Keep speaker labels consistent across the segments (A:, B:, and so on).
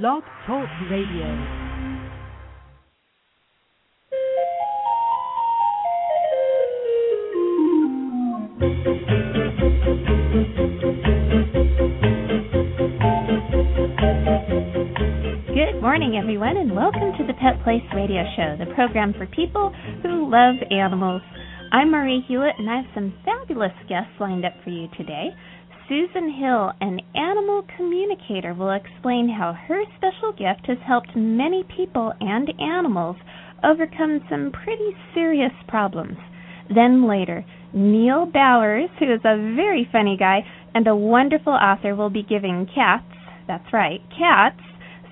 A: Blog Talk Radio.
B: Good morning, everyone, and welcome to the Pet Place Radio Show, the program for people who love animals. I'm Marie Hulett, and I have some fabulous guests lined up for you today. Susan Hill, an animal communicator, will explain how her special gift has helped many people and animals overcome some pretty serious problems. Then later, Neal Bowers, who is a very funny guy and a wonderful author, will be giving cats, that's right, cats,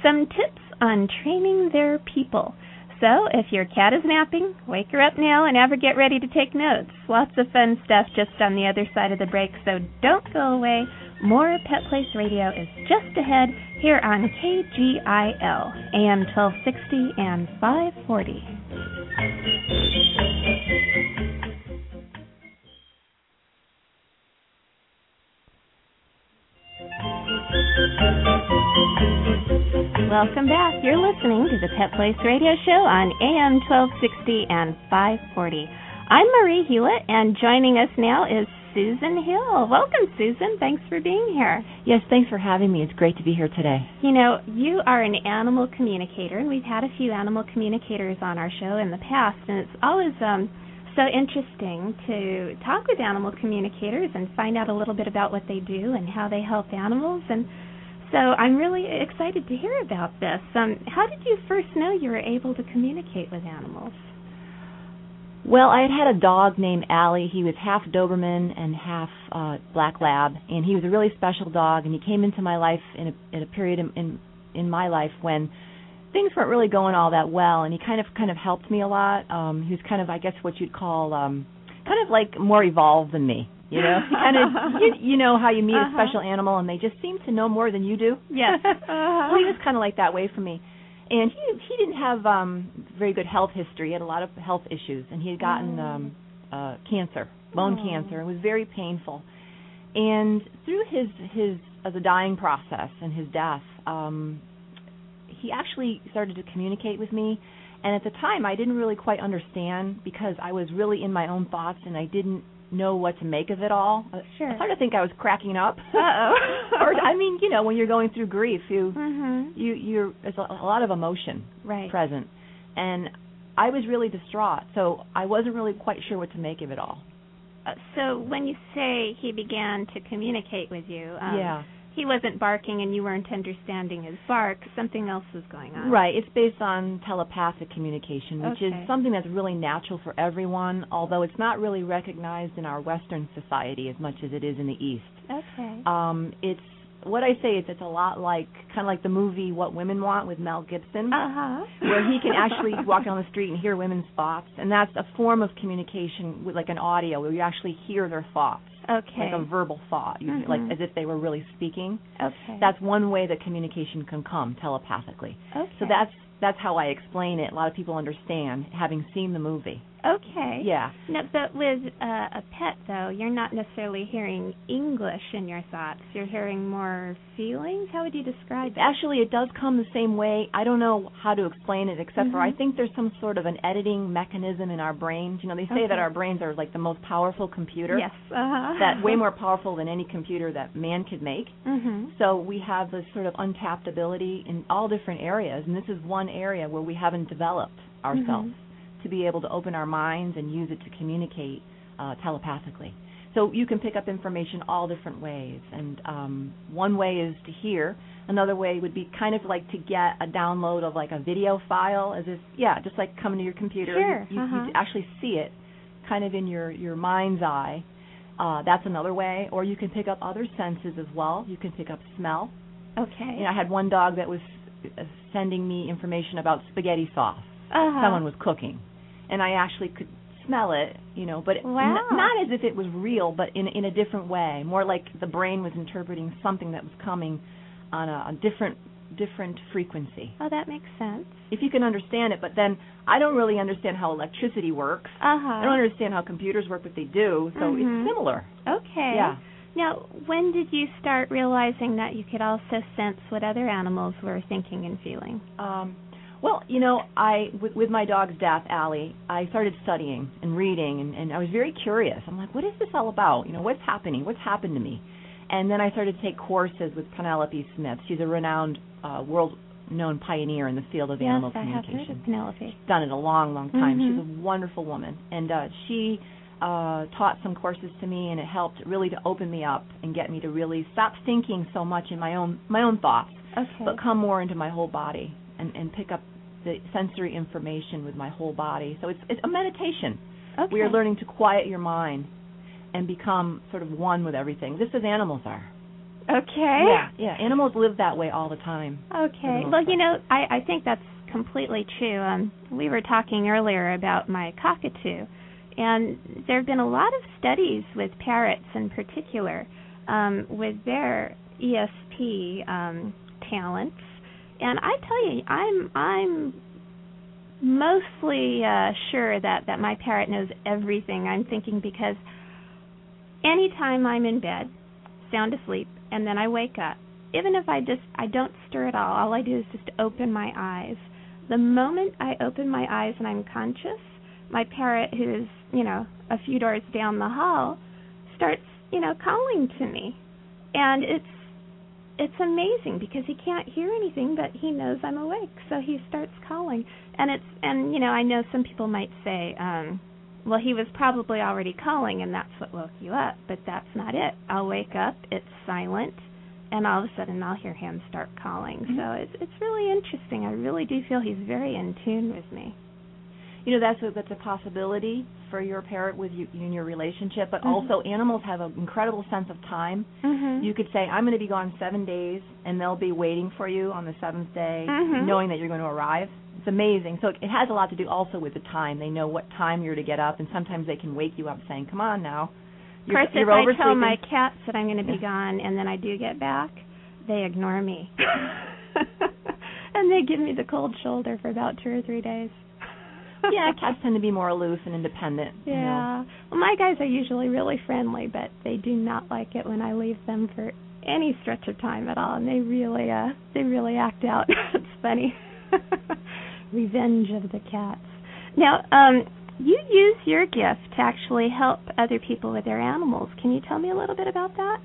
B: some tips on training their people. So, if your cat is napping, wake her up now and have her get ready to take notes. Lots of fun stuff just on the other side of the break, so don't go away. More Pet Place Radio is just ahead here on KGIL, AM 1260 and 540. Welcome back. You're listening to the Pet Place Radio Show on AM 1260 and 540. I'm Marie Hulett, and joining us now is Susan Hill. Welcome, Susan. Thanks for being here.
C: Yes, thanks for having me. It's great to be here today.
B: You know, you are an animal communicator, and we've had a few animal communicators on our show in the past, and it's always um, so interesting to talk with animal communicators and find out a little bit about what they do and how they help animals. And so I'm really excited to hear about this. Um, how did you first know you were able to communicate with animals?
C: Well, I had had a dog named Allie. He was half Doberman and half uh, Black Lab, and he was a really special dog. And he came into my life in a, in a period in, in in my life when things weren't really going all that well, and he kind of kind of helped me a lot. Um, he was kind of, I guess, what you'd call um, kind of like more evolved than me. You know, kind of you, you know how you meet
B: Uh-huh.
C: a special animal and they just seem to know more than you do.
B: Yes.
C: well, he was kind of like that way for me. And he he didn't have um very good health history. He had a lot of health issues and he had gotten um uh cancer, bone cancer. It was very painful. And through his his uh, the dying process and his death, um he actually started to communicate with me and at the time I didn't really quite understand because I was really in my own thoughts and I didn't know what to make of it all.
B: Sure.
C: I started to think I was cracking up.
B: Uh-oh.
C: or I mean, you know, when you're going through grief, you
B: Mhm.
C: you you're there's a, a lot of emotion
B: Right.
C: present, and I was really distraught. So I wasn't really quite sure what to make of it all.
B: Uh, so when you say he began to communicate with you, um,
C: yeah,
B: he wasn't barking and you weren't understanding his bark. Something else was going on.
C: right. It's based on telepathic communication, which
B: Okay.
C: is something that's really natural for everyone, although it's not really recognized in our Western society as much as it is in the East.
B: Okay.
C: Um, it's what I say is it's a lot like kind of like the movie What Women Want with Mel Gibson.
B: Uh huh.
C: where he can actually walk down the street and hear women's thoughts, and that's a form of communication with like an audio where you actually hear their thoughts,
B: Okay.
C: like a verbal thought, you,
B: Mhm.
C: like as if they were really speaking.
B: okay.
C: That's one way that communication can come telepathically.
B: okay.
C: So that's that's how I explain it. A lot of people understand having seen the movie.
B: Okay.
C: Yeah.
B: No, but with uh, a pet though, you're not necessarily hearing English in your thoughts. You're hearing more feelings. How would you describe it?
C: Actually, it does come the same way. I don't know how to explain it, except for I
B: Mhm.
C: think there's some sort of an editing mechanism in our brains. You know, they say that our brains are like the most powerful computer.
B: Yes. Uh-huh.
C: that way more powerful than any computer that man could make.
B: Mhm.
C: So we have this sort of untapped ability in all different areas, and this is one area where we haven't developed ourselves to be able to open our minds and use it to communicate uh, telepathically. So you can pick up information all different ways, and um, one way is to hear. Another way would be kind of like to get a download of like a video file, as if yeah, just like coming to your computer.
B: Sure,
C: You, you,
B: uh-huh.
C: you actually see it, kind of in your your mind's eye. Uh, that's another way, or you can pick up other senses as well. You can pick up smell.
B: Okay.
C: You know, I had one dog that was uh, sending me information about spaghetti sauce.
B: uh-huh.
C: Someone was cooking, and I actually could smell it. You know, but n-
B: Wow.
C: not as if it was real, but in in a different way. More like the brain was interpreting something that was coming on a, a different different frequency.
B: Oh, that makes sense.
C: If you can understand it, but then I don't really understand how electricity works.
B: Uh huh.
C: I don't understand how computers work, but they do. So
B: Mhm.
C: it's similar.
B: Okay.
C: Yeah.
B: Now, when did you start realizing that you could also sense what other animals were thinking and feeling?
C: Um, well, you know, I with, with my dog's death, Allie, I started studying and reading, and, and I was very curious. I'm like, what is this all about? You know, what's happening? What's happened to me? And then I started to take courses with Penelope Smith. She's a renowned uh, world-known pioneer in the field of
B: yes,
C: animal
B: I
C: communication.
B: have heard of Penelope.
C: She's done it a long, long time.
B: Mhm.
C: She's a wonderful woman, and uh, she uh, taught some courses to me, and it helped really to open me up and get me to really stop thinking so much in my own my own thoughts
B: Okay.
C: but come more into my whole body and and pick up the sensory information with my whole body. So it's it's a meditation.
B: okay.
C: We are learning to quiet your mind and become sort of one with everything, just as animals are.
B: Okay.
C: Yeah, yeah. Animals live that way all the time.
B: Okay.
C: the
B: Well, you know, I I think that's completely true. Um, we were talking earlier about my cockatoo, and there have been a lot of studies with parrots in particular, um, with their ESP um, talents. And I tell you, I'm I'm mostly uh, sure that that my parrot knows everything I'm thinking because anytime I'm in bed, sound asleep, and then I wake up, even if I just I don't stir at all, all I do is just open my eyes. The moment I open my eyes and I'm conscious, my parrot who's, you know, a few doors down the hall starts, you know, calling to me. And it's it's amazing because he can't hear anything but he knows I'm awake, so he starts calling. And it's and you know, I know some people might say um well, he was probably already calling and that's what woke you up, but that's not it. I'll wake up, it's silent, and all of a sudden I'll hear him start calling.
C: Mhm.
B: So it's it's really interesting. I really do feel he's very in tune with me.
C: You know, that's a, that's a possibility for your parrot with you in your relationship, but
B: Mhm.
C: also animals have an incredible sense of time.
B: Mhm.
C: You could say, I'm going to be gone seven days, and they'll be waiting for you on the seventh day,
B: Mhm.
C: knowing that you're going to arrive. It's amazing. So it has a lot to do also with the time. They know what time you're to get up, and sometimes they can wake you up saying, "Come on now." You're,
B: course,
C: you're
B: if I tell my cats that I'm going to be
C: Yeah.
B: gone and then I do get back, they ignore me. and they give me the cold shoulder for about two or three days.
C: Yeah, cats tend to be more aloof and independent. you know.
B: Yeah. Well, my guys are usually really friendly, but they do not like it when I leave them for any stretch of time at all, and they really, uh, they really act out. it's funny. Revenge of the cats. Now, um, you use your gift to actually help other people with their animals. Can you tell me a little bit about that?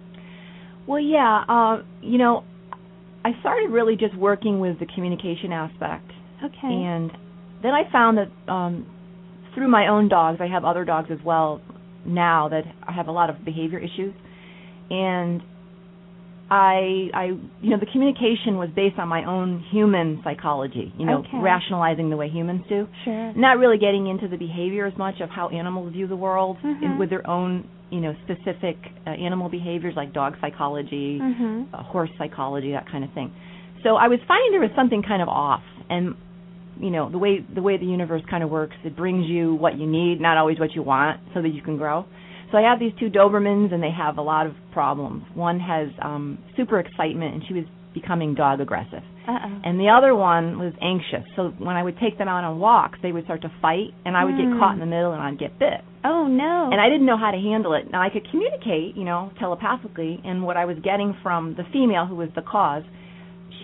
C: Well, yeah. Uh, you know, I started really just working with the communication aspect,
B: Okay.
C: and then I found that um, through my own dogs, I have other dogs as well now that have a lot of behavior issues, and I, I, you know, the communication was based on my own human psychology. You know,
B: Okay.
C: rationalizing the way humans do.
B: sure.
C: not really getting into the behavior as much of how animals view the world
B: Mhm.
C: and with their own you know specific uh, animal behaviors like dog psychology
B: Mhm.
C: uh, horse psychology that kind of thing so i was finding there was something kind of off and you know the way the way the universe kind of works it brings you what you need not always what you want so that you can grow so i have these two dobermans and they have a lot of problems one has um super excitement and she was becoming dog aggressive
B: Uh-oh.
C: and the other one was anxious. So when I would take them out on walks, they would start to fight, and I would
B: Hmm.
C: get caught in the middle, and I'd get bit.
B: oh no.
C: And I didn't know how to handle it. Now I could communicate, you know, telepathically, and what I was getting from the female who was the cause,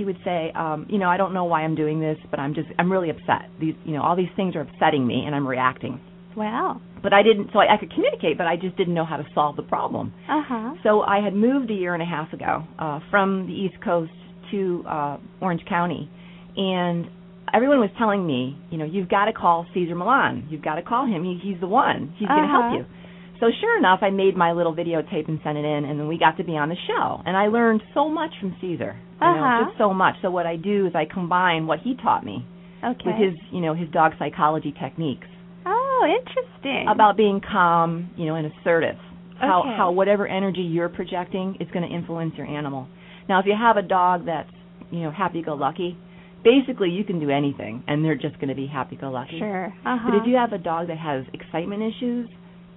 C: she would say, um, you know, I don't know why I'm doing this, but I'm just, I'm really upset. These, you know, all these things are upsetting me, and I'm reacting.
B: wow.
C: But I didn't, so I, I could communicate, but I just didn't know how to solve the problem.
B: Uh-huh.
C: So I had moved a year and a half ago uh, from the East Coast to uh, Orange County, and everyone was telling me, you know, you've got to call Cesar Millan. You've got to call him. He, he's the one. He's going to
B: Uh-huh.
C: help you. So sure enough, I made my little videotape and sent it in, and then we got to be on the show. And I learned so much from Cesar. You
B: Uh-huh.
C: know, just so much. So what I do is I combine what he taught me
B: Okay.
C: with his, you know, his dog psychology techniques
B: Oh, interesting.
C: about being calm, you know, and assertive. How
B: Okay.
C: how whatever energy you're projecting is going to influence your animal. Now, if you have a dog that's, you know, happy-go-lucky, basically you can do anything and they're just going to be happy-go-lucky.
B: Sure. Uh-huh.
C: But if you have a dog that has excitement issues,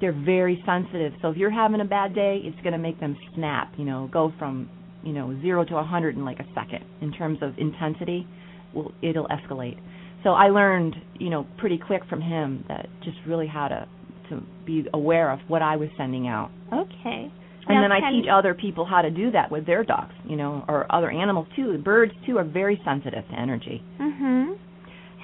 C: they're very sensitive. So if you're having a bad day, it's going to make them snap, you know, go from, you know, 0 to a 100 in like a second in terms of intensity. Well, it'll escalate. So I learned, you know, pretty quick from him that just really how to to be aware of what I was sending out.
B: Okay.
C: And
B: Now,
C: then I teach other people how to do that with their dogs, you know, or other animals too. Birds too are very sensitive to energy.
B: Mhm.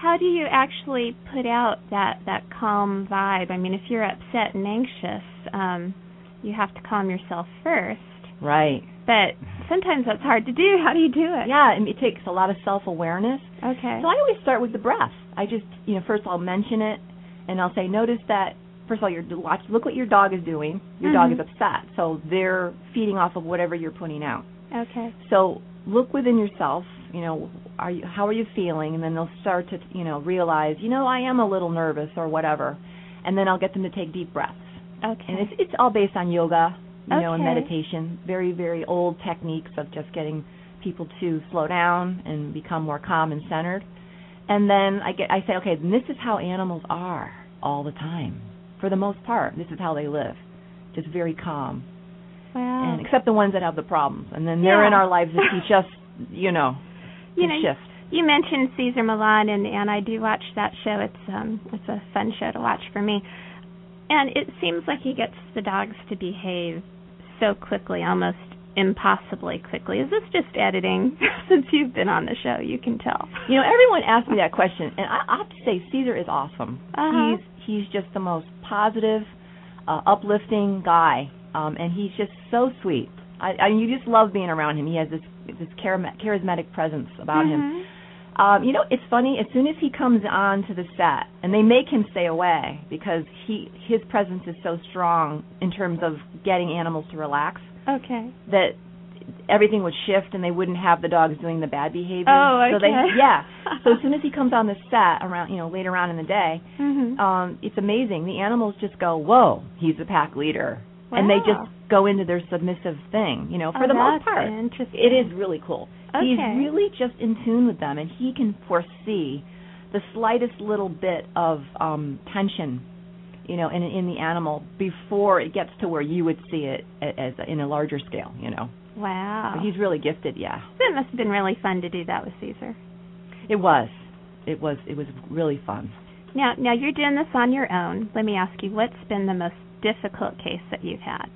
B: How do you actually put out that that calm vibe? I mean, if you're upset and anxious, um you have to calm yourself first.
C: Right.
B: But sometimes that's hard to do. How do you do it?
C: Yeah, it takes a lot of self-awareness.
B: Okay.
C: So I always start with the breath. I just, you know, first I'll mention it, and I'll say, notice that. First of all, you're watch. Look what your dog is doing. Your dog
B: Mhm.
C: is upset, so they're feeding off of whatever you're putting out.
B: okay.
C: So look within yourself. You know, are you how are you feeling? And then they'll start to, you know, realize, you know, I am a little nervous or whatever. And then I'll get them to take deep breaths.
B: Okay.
C: And it's it's all based on yoga, you know, and meditation. Very very old techniques of just getting people to slow down and become more calm and centered. And then I get I say, okay, this is how animals are all the time. For the most part, this is how they live. Just very calm.
B: wow.
C: And except the ones that have the problems. And then they're in our lives to teach us, you know,
B: you know,
C: shift.
B: You mentioned Cesar Millan, and and I do watch that show. It's um it's a fun show to watch for me, and it seems like he gets the dogs to behave so quickly, almost impossibly quickly. Is this just editing? Since you've been on the show, you can tell.
C: You know, everyone asks me that question, and I, I have to say, Cesar is awesome.
B: Uh-huh.
C: He's he's just the most positive, uh, uplifting guy, um, and he's just so sweet. I, I you just love being around him. He has this this charisma- charismatic presence about him.
B: Mhm.
C: Um, you know, it's funny. As soon as he comes on to the set, and they make him stay away because he his presence is so strong in terms of getting animals to relax
B: Okay.
C: that everything would shift and they wouldn't have the dogs doing the bad behavior.
B: Oh,
C: So they
B: okay.
C: yeah. So as soon as he comes on the set around, you know, later on in the day,
B: Mhm.
C: um, it's amazing. The animals just go, "Whoa, he's the pack leader," and they just go into their submissive thing. You know, for
B: Oh,
C: the most part,
B: interesting.
C: it is really cool. He's really just in tune with them, and he can foresee the slightest little bit of um, tension, you know, in in the animal before it gets to where you would see it as in a larger scale. You know,
B: Wow.
C: but he's really gifted. Yeah,
B: That must have been really fun to do that with Cesar.
C: it was, it was, it was really fun.
B: Now, now you're doing this on your own. Let me ask you, what's been the most difficult case that you've had?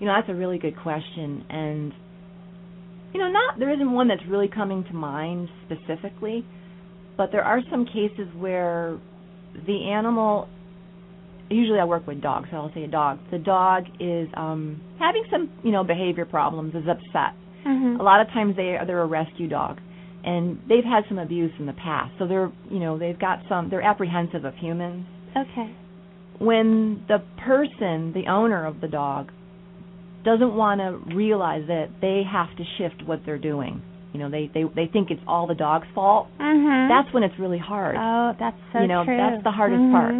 C: You know, that's a really good question, and you know, not there isn't one that's really coming to mind specifically, but there are some cases where the animal. Usually, I work with dogs, so I'll say a dog. The dog is um having some, you know, behavior problems, is upset.
B: Mm-hmm.
C: A lot of times they are they're a rescue dog, and they've had some abuse in the past, so they're you know they've got some they're apprehensive of humans
B: Okay.
C: When the person, the owner of the dog, doesn't want to realize that they have to shift what they're doing. You know, they they they think it's all the dog's fault.
B: Mm-hmm.
C: That's when it's really hard.
B: oh, that's so
C: you know,
B: true.
C: that's the hardest
B: Mhm.
C: part.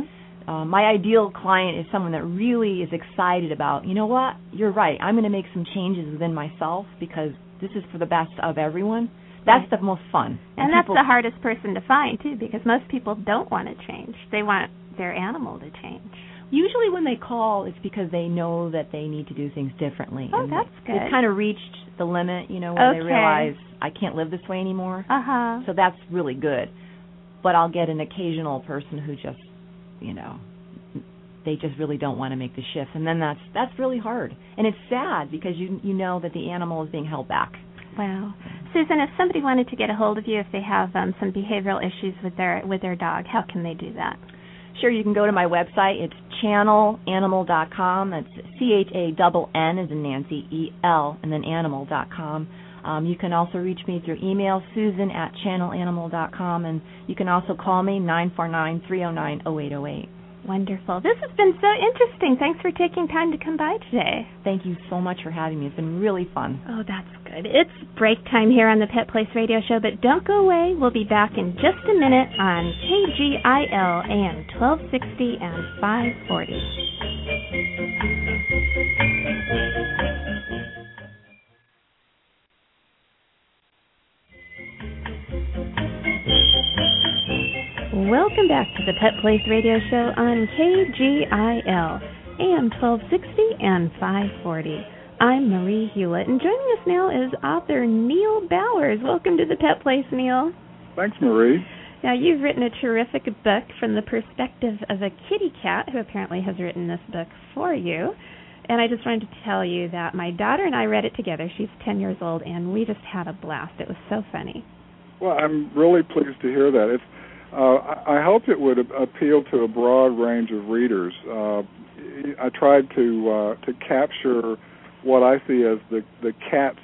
C: Uh, my ideal client is someone that really is excited about. You know what? You're right. I'm going to make some changes within myself because this is for the best of everyone. That's
B: Right.
C: the most fun.
B: And that's
C: people-
B: the hardest person to find too, because most people don't want to change. They want their animal to change.
C: Usually, when they call, it's because they know that they need to do things differently.
B: Oh, that's good.
C: They've kind of reached the limit, you know, where they realize I can't live this way anymore.
B: Uh huh.
C: So that's really good. But I'll get an occasional person who just, you know, they just really don't want to make the shift, and then that's that's really hard. And it's sad because you you know that the animal is being held back.
B: Wow. Susan, if somebody wanted to get a hold of you if they have um, some behavioral issues with their with their dog, how can they do that?
C: Sure, you can go to my website. It's channelanimal.com. That's C H A double N as in Nancy E L and then animal.com. Um, you can also reach me through email, Susan at channelanimal.com, and you can also call me nine four nine three zero nine zero eight zero eight.
B: Wonderful. This has been so interesting. Thanks for taking time to come by today.
C: Thank you so much for having me. It's been really fun.
B: Oh, that's good. It's break time here on the Pet Place Radio Show, but don't go away. We'll be back in just a minute on KGIL AM 1260 and 540. Welcome back to the Pet Place Radio Show on KGIL AM 1260 and 540. I'm Marie Hulett, and joining us now is author Neal Bowers. Welcome to the Pet Place, Neal.
A: Thanks, Marie.
B: Now, you've written a terrific book from the perspective of a kitty cat who apparently has written this book for you. And I just wanted to tell you that my daughter and I read it together. She's 10 years old, and we just had a blast. It was so funny.
A: Well, I'm really pleased to hear that. It's, I, I hoped it would appeal to a broad range of readers. Uh, I tried to uh, to capture what I see as the the cat's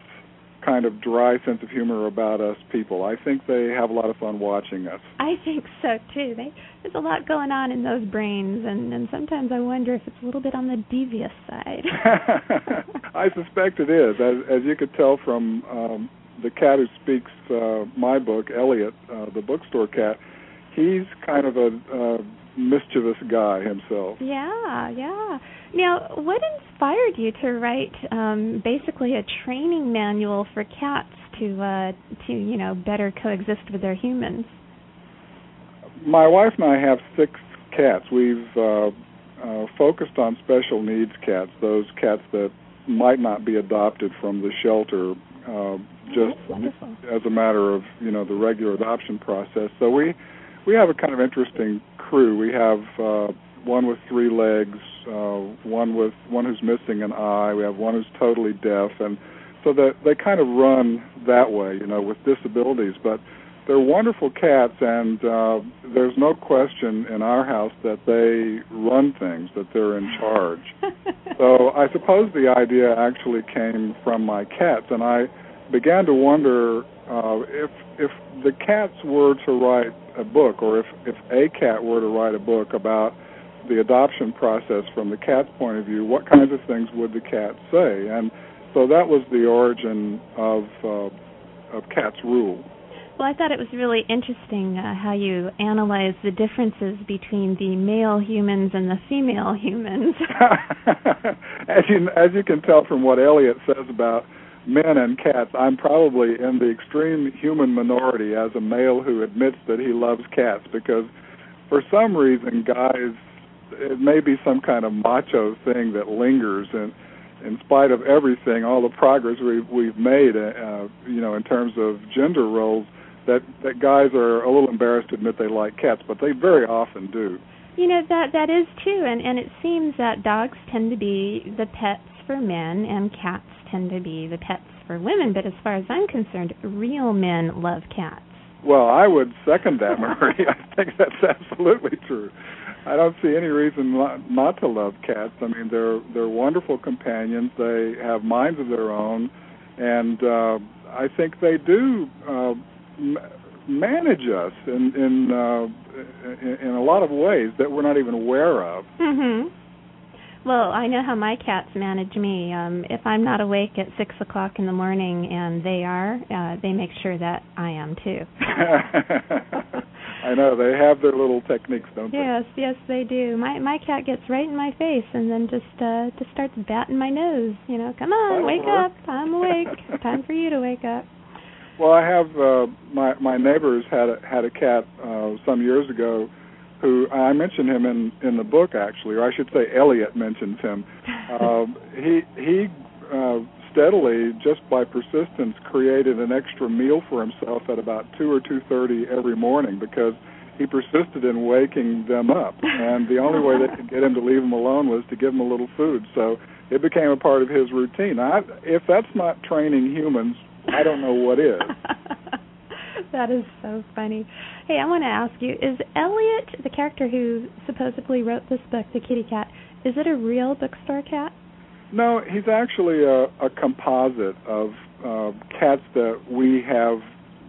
A: kind of dry sense of humor about us people. I think they have a lot of fun watching us.
B: I think so too. They, there's a lot going on in those brains, and, and sometimes I wonder if it's a little bit on the devious side.
A: I suspect it is, as, as you could tell from um, the cat who speaks uh, my book, Elliot, uh, the bookstore cat. He's kind of a uh, mischievous guy himself.
B: Yeah, yeah. Now, what inspired you to write um, basically a training manual for cats to uh, to you know better coexist with their humans?
A: My wife and I have six cats. We've uh, uh, focused on special needs cats, those cats that might not be adopted from the shelter uh, just as a matter of you know the regular adoption process. So we we have a kind of interesting crew. We have uh, one with three legs, uh, one with one who's missing an eye. We have one who's totally deaf, and so that they kind of run that way, you know, with disabilities. But they're wonderful cats, and uh, there's no question in our house that they run things, that they're in charge. so I suppose the idea actually came from my cats, and I began to wonder uh, if if the cats were to write a book, or if if a cat were to write a book about the adoption process from the cat's point of view, what kinds of things would the cat say? And so that was the origin of uh, of Cats Rule.
B: Well, I thought it was really interesting uh, how you analyze the differences between the male humans and the female humans.
A: as you as you can tell from what Elliot says about men and cats, I'm probably in the extreme human minority as a male who admits that he loves cats because for some reason guys it may be some kind of macho thing that lingers and in spite of everything all the progress we've we've made uh, you know in terms of gender roles that that guys are a little embarrassed to admit they like cats but they very often do.
B: You know that that is true and and it seems that dogs tend to be the pets for men and cats tend to be the pets for women but as far as i'm concerned real men love cats
A: well i would second that marie i think that's absolutely true I don't see any reason not, not to love cats. I mean, they're they're wonderful companions. They have minds of their own, and uh, I think they do uh, m- manage us in in, uh, in in a lot of ways that we're not even aware of.
B: Mhm. Well, I know how my cats manage me. Um, if I'm not awake at six o'clock in the morning and they are, uh, they make sure that I am too.
A: I know they have their little techniques, don't
B: they? Yes, yes, they do. My my cat gets right in my face and then just uh just starts batting my nose. You know, come on,
A: That'll
B: wake
A: work.
B: up. I'm awake. Time for you to wake up.
A: Well, I have uh, my my neighbors had a, had a cat uh, some years ago, who I mentioned him in in the book actually, or I should say Elliot mentions him. Um, he he uh, steadily, just by persistence, created an extra meal for himself at about two or two thirty every morning because he persisted in waking them up, and the only way they could get him to leave him alone was to give him a little food. So it became a part of his routine. I, if that's not training humans, I don't know what is.
B: that is so funny. Hey, I want to ask you: Is Elliot, the character who supposedly wrote this book, the kitty cat, is it a real bookstore cat?
A: No, he's actually a, a composite of uh, cats that we have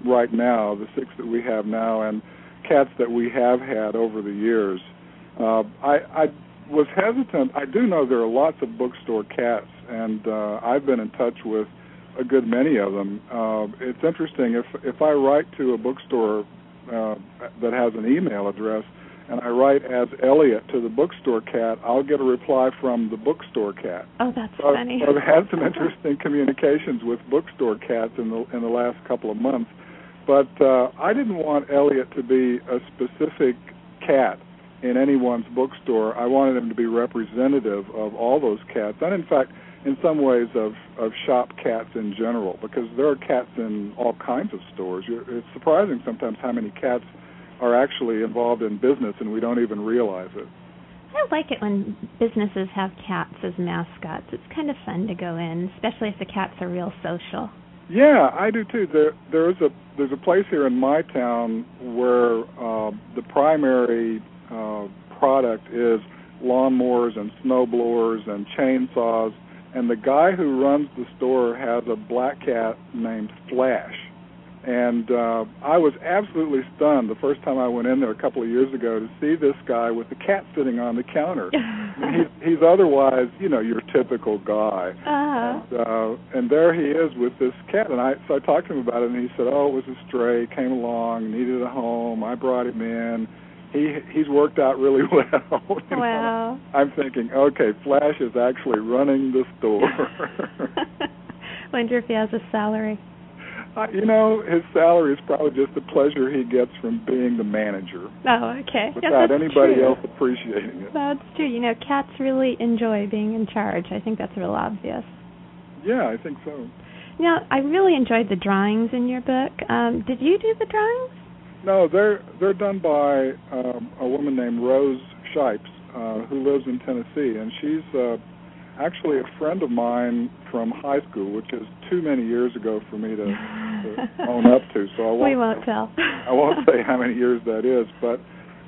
A: right now, the six that we have now, and cats that we have had over the years. Uh, I, I was hesitant. I do know there are lots of bookstore cats, and uh, I've been in touch with a good many of them. Uh, it's interesting if if I write to a bookstore uh, that has an email address and I write as Elliot to the bookstore cat, I'll get a reply from the bookstore cat.
B: Oh, that's
A: so
B: funny.
A: I've, I've had some interesting communications with bookstore cats in the in the last couple of months, but uh, I didn't want Elliot to be a specific cat in anyone's bookstore. I wanted him to be representative of all those cats, and in fact, in some ways, of of shop cats in general, because there are cats in all kinds of stores. You're, it's surprising sometimes how many cats are actually involved in business and we don't even realize it.
B: I like it when businesses have cats as mascots. It's kind of fun to go in, especially if the cats are real social.
A: Yeah, I do too. There, there's a there's a place here in my town where uh, the primary uh, product is lawnmowers and snowblowers and chainsaws, and the guy who runs the store has a black cat named Flash and uh, I was absolutely stunned the first time I went in there a couple of years ago to see this guy with the cat sitting on the counter. he's, he's otherwise, you know, your typical guy.
B: Uh-huh.
A: And, uh, and there he is with this cat, and I so I talked to him about it, and he said, "Oh, it was a stray, came along, needed a home. I brought him in." He he's worked out really well.
B: wow.
A: Know? I'm thinking, okay, Flash is actually running the store.
B: Wonder if he has a salary.
A: Uh, you know, his salary is probably just the pleasure he gets from being the manager.
B: Oh, okay.
A: Without
B: yeah,
A: anybody
B: true.
A: else appreciating it.
B: That's true. You know, cats really enjoy being in charge. I think that's real obvious.
A: Yeah, I think so.
B: Now, I really enjoyed the drawings in your book. Um, did you do the drawings?
A: No, they're they're done by um, a woman named Rose Shipes, uh, who lives in Tennessee, and she's uh, actually a friend of mine from high school, which is too many years ago for me to, to own up to. So I won't.
B: We won't tell.
A: I won't say how many years that is, but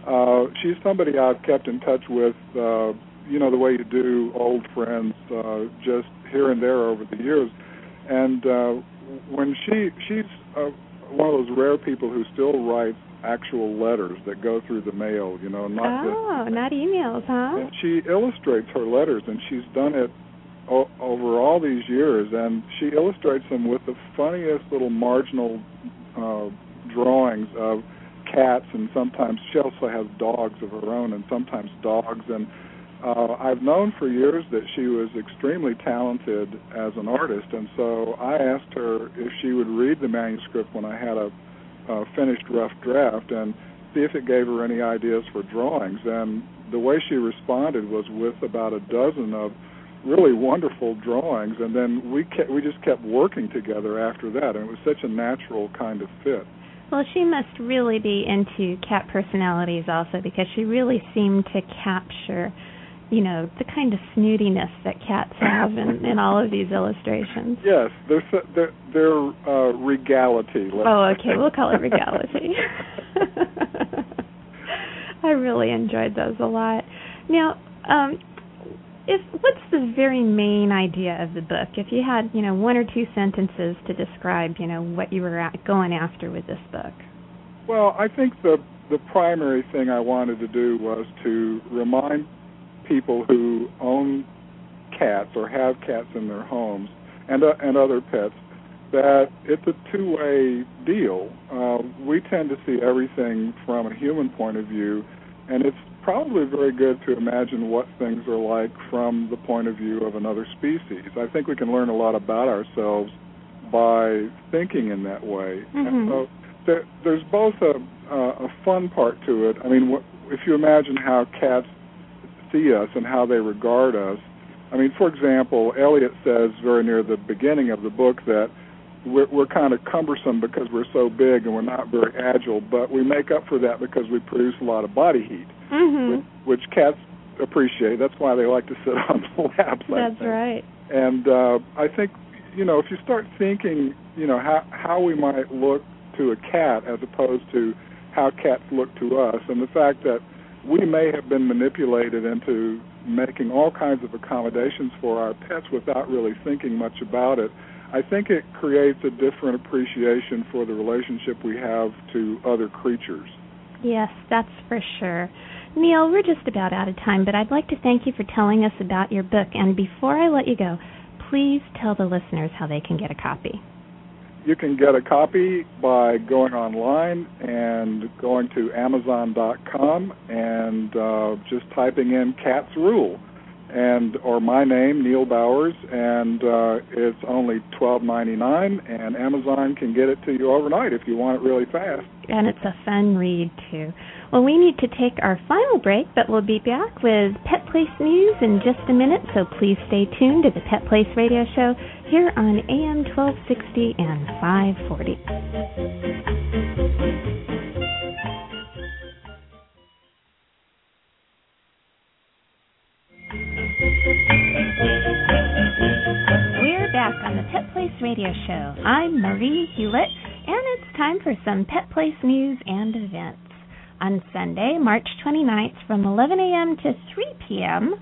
A: uh, she's somebody I've kept in touch with. Uh, you know the way you do old friends, uh, just here and there over the years. And uh, when she she's uh, one of those rare people who still writes actual letters that go through the mail, you know, not
B: oh,
A: the,
B: not emails, huh?
A: And she illustrates her letters, and she's done it o- over all these years, and she illustrates them with the funniest little marginal uh, drawings of cats, and sometimes she also has dogs of her own, and sometimes dogs. And uh, I've known for years that she was extremely talented as an artist, and so I asked her if she would read the manuscript when I had a uh, finished rough draft and see if it gave her any ideas for drawings. And the way she responded was with about a dozen of really wonderful drawings, and then we kept, we just kept working together after that, and it was such a natural kind of fit.
B: Well, she must really be into cat personalities also, because she really seemed to capture, you know, the kind of snootiness that cats have in, in all of these illustrations.
A: Yes, they're they're, they're uh, regality.
B: Oh, okay, we'll call it regality. I really enjoyed those a lot. Now, um, if what's the very main idea of the book? If you had, you know, one or two sentences to describe, you know, what you were at, going after with this book.
A: Well, I think the the primary thing I wanted to do was to remind people who own cats or have cats in their homes and uh, and other pets that it's a two-way deal. Uh, we tend to see everything from a human point of view, and it's probably very good to imagine what things are like from the point of view of another species. I think we can learn a lot about ourselves by thinking in that way.
B: Mm-hmm.
A: And so there, there's both a, uh, a fun part to it. I mean, wh- if you imagine how cats see us and how they regard us. I mean, for example, Elliot says very near the beginning of the book that we're, we're kind of cumbersome because we're so big and we're not very agile, but we make up for that because we produce a lot of body heat,
B: mm-hmm.
A: which, which cats appreciate. That's why they like to sit on the laps. Like that.
B: That's right.
A: And uh, I think you know if you start thinking, you know how how we might look to a cat as opposed to how cats look to us, and the fact that we may have been manipulated into making all kinds of accommodations for our pets without really thinking much about it. I think it creates a different appreciation for the relationship we have to other creatures.
B: Yes, that's for sure. Neal, we're just about out of time, but I'd like to thank you for telling us about your book. And before I let you go, please tell the listeners how they can get a copy.
A: You can get a copy by going online and going to Amazon.com and uh, just typing in "Cats Rule" and or my name Neal Bowers, and uh, it's only twelve ninety nine, and Amazon can get it to you overnight if you want it really fast.
B: And it's a fun read too. Well, we need to take our final break, but we'll be back with Pet Place News in just a minute, so please stay tuned to the Pet Place Radio Show here on AM 1260 and 540. We're back on the Pet Place Radio Show. I'm Marie Hulett, and it's time for some Pet Place news and events. On Sunday, March 29th from 11 a.m. to 3 p.m.,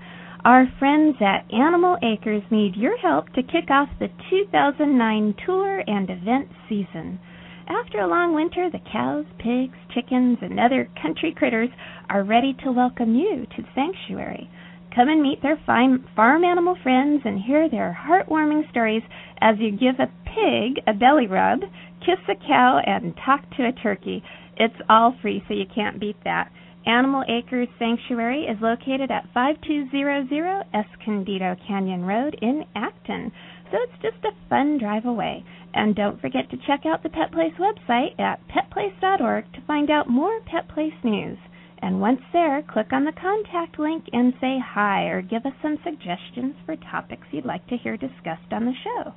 B: our friends at Animal Acres need your help to kick off the 2009 tour and event season. After a long winter, the cows, pigs, chickens, and other country critters are ready to welcome you to the sanctuary. Come and meet their fine farm animal friends and hear their heartwarming stories as you give a pig a belly rub, kiss a cow, and talk to a turkey. It's all free, so you can't beat that. Animal Acres Sanctuary is located at 5200 Escondido Canyon Road in Acton, so it's just a fun drive away. And don't forget to check out the Pet Place website at petplace.org to find out more Pet Place news. And once there, click on the contact link and say hi or give us some suggestions for topics you'd like to hear discussed on the show.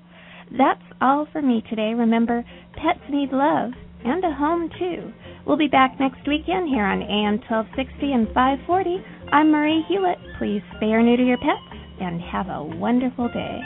B: That's all for me today. Remember, pets need love and a home too. We'll be back next weekend here on AM 1260 and 540. I'm Marie Hulett. Please spay or neuter your pets and have a wonderful day.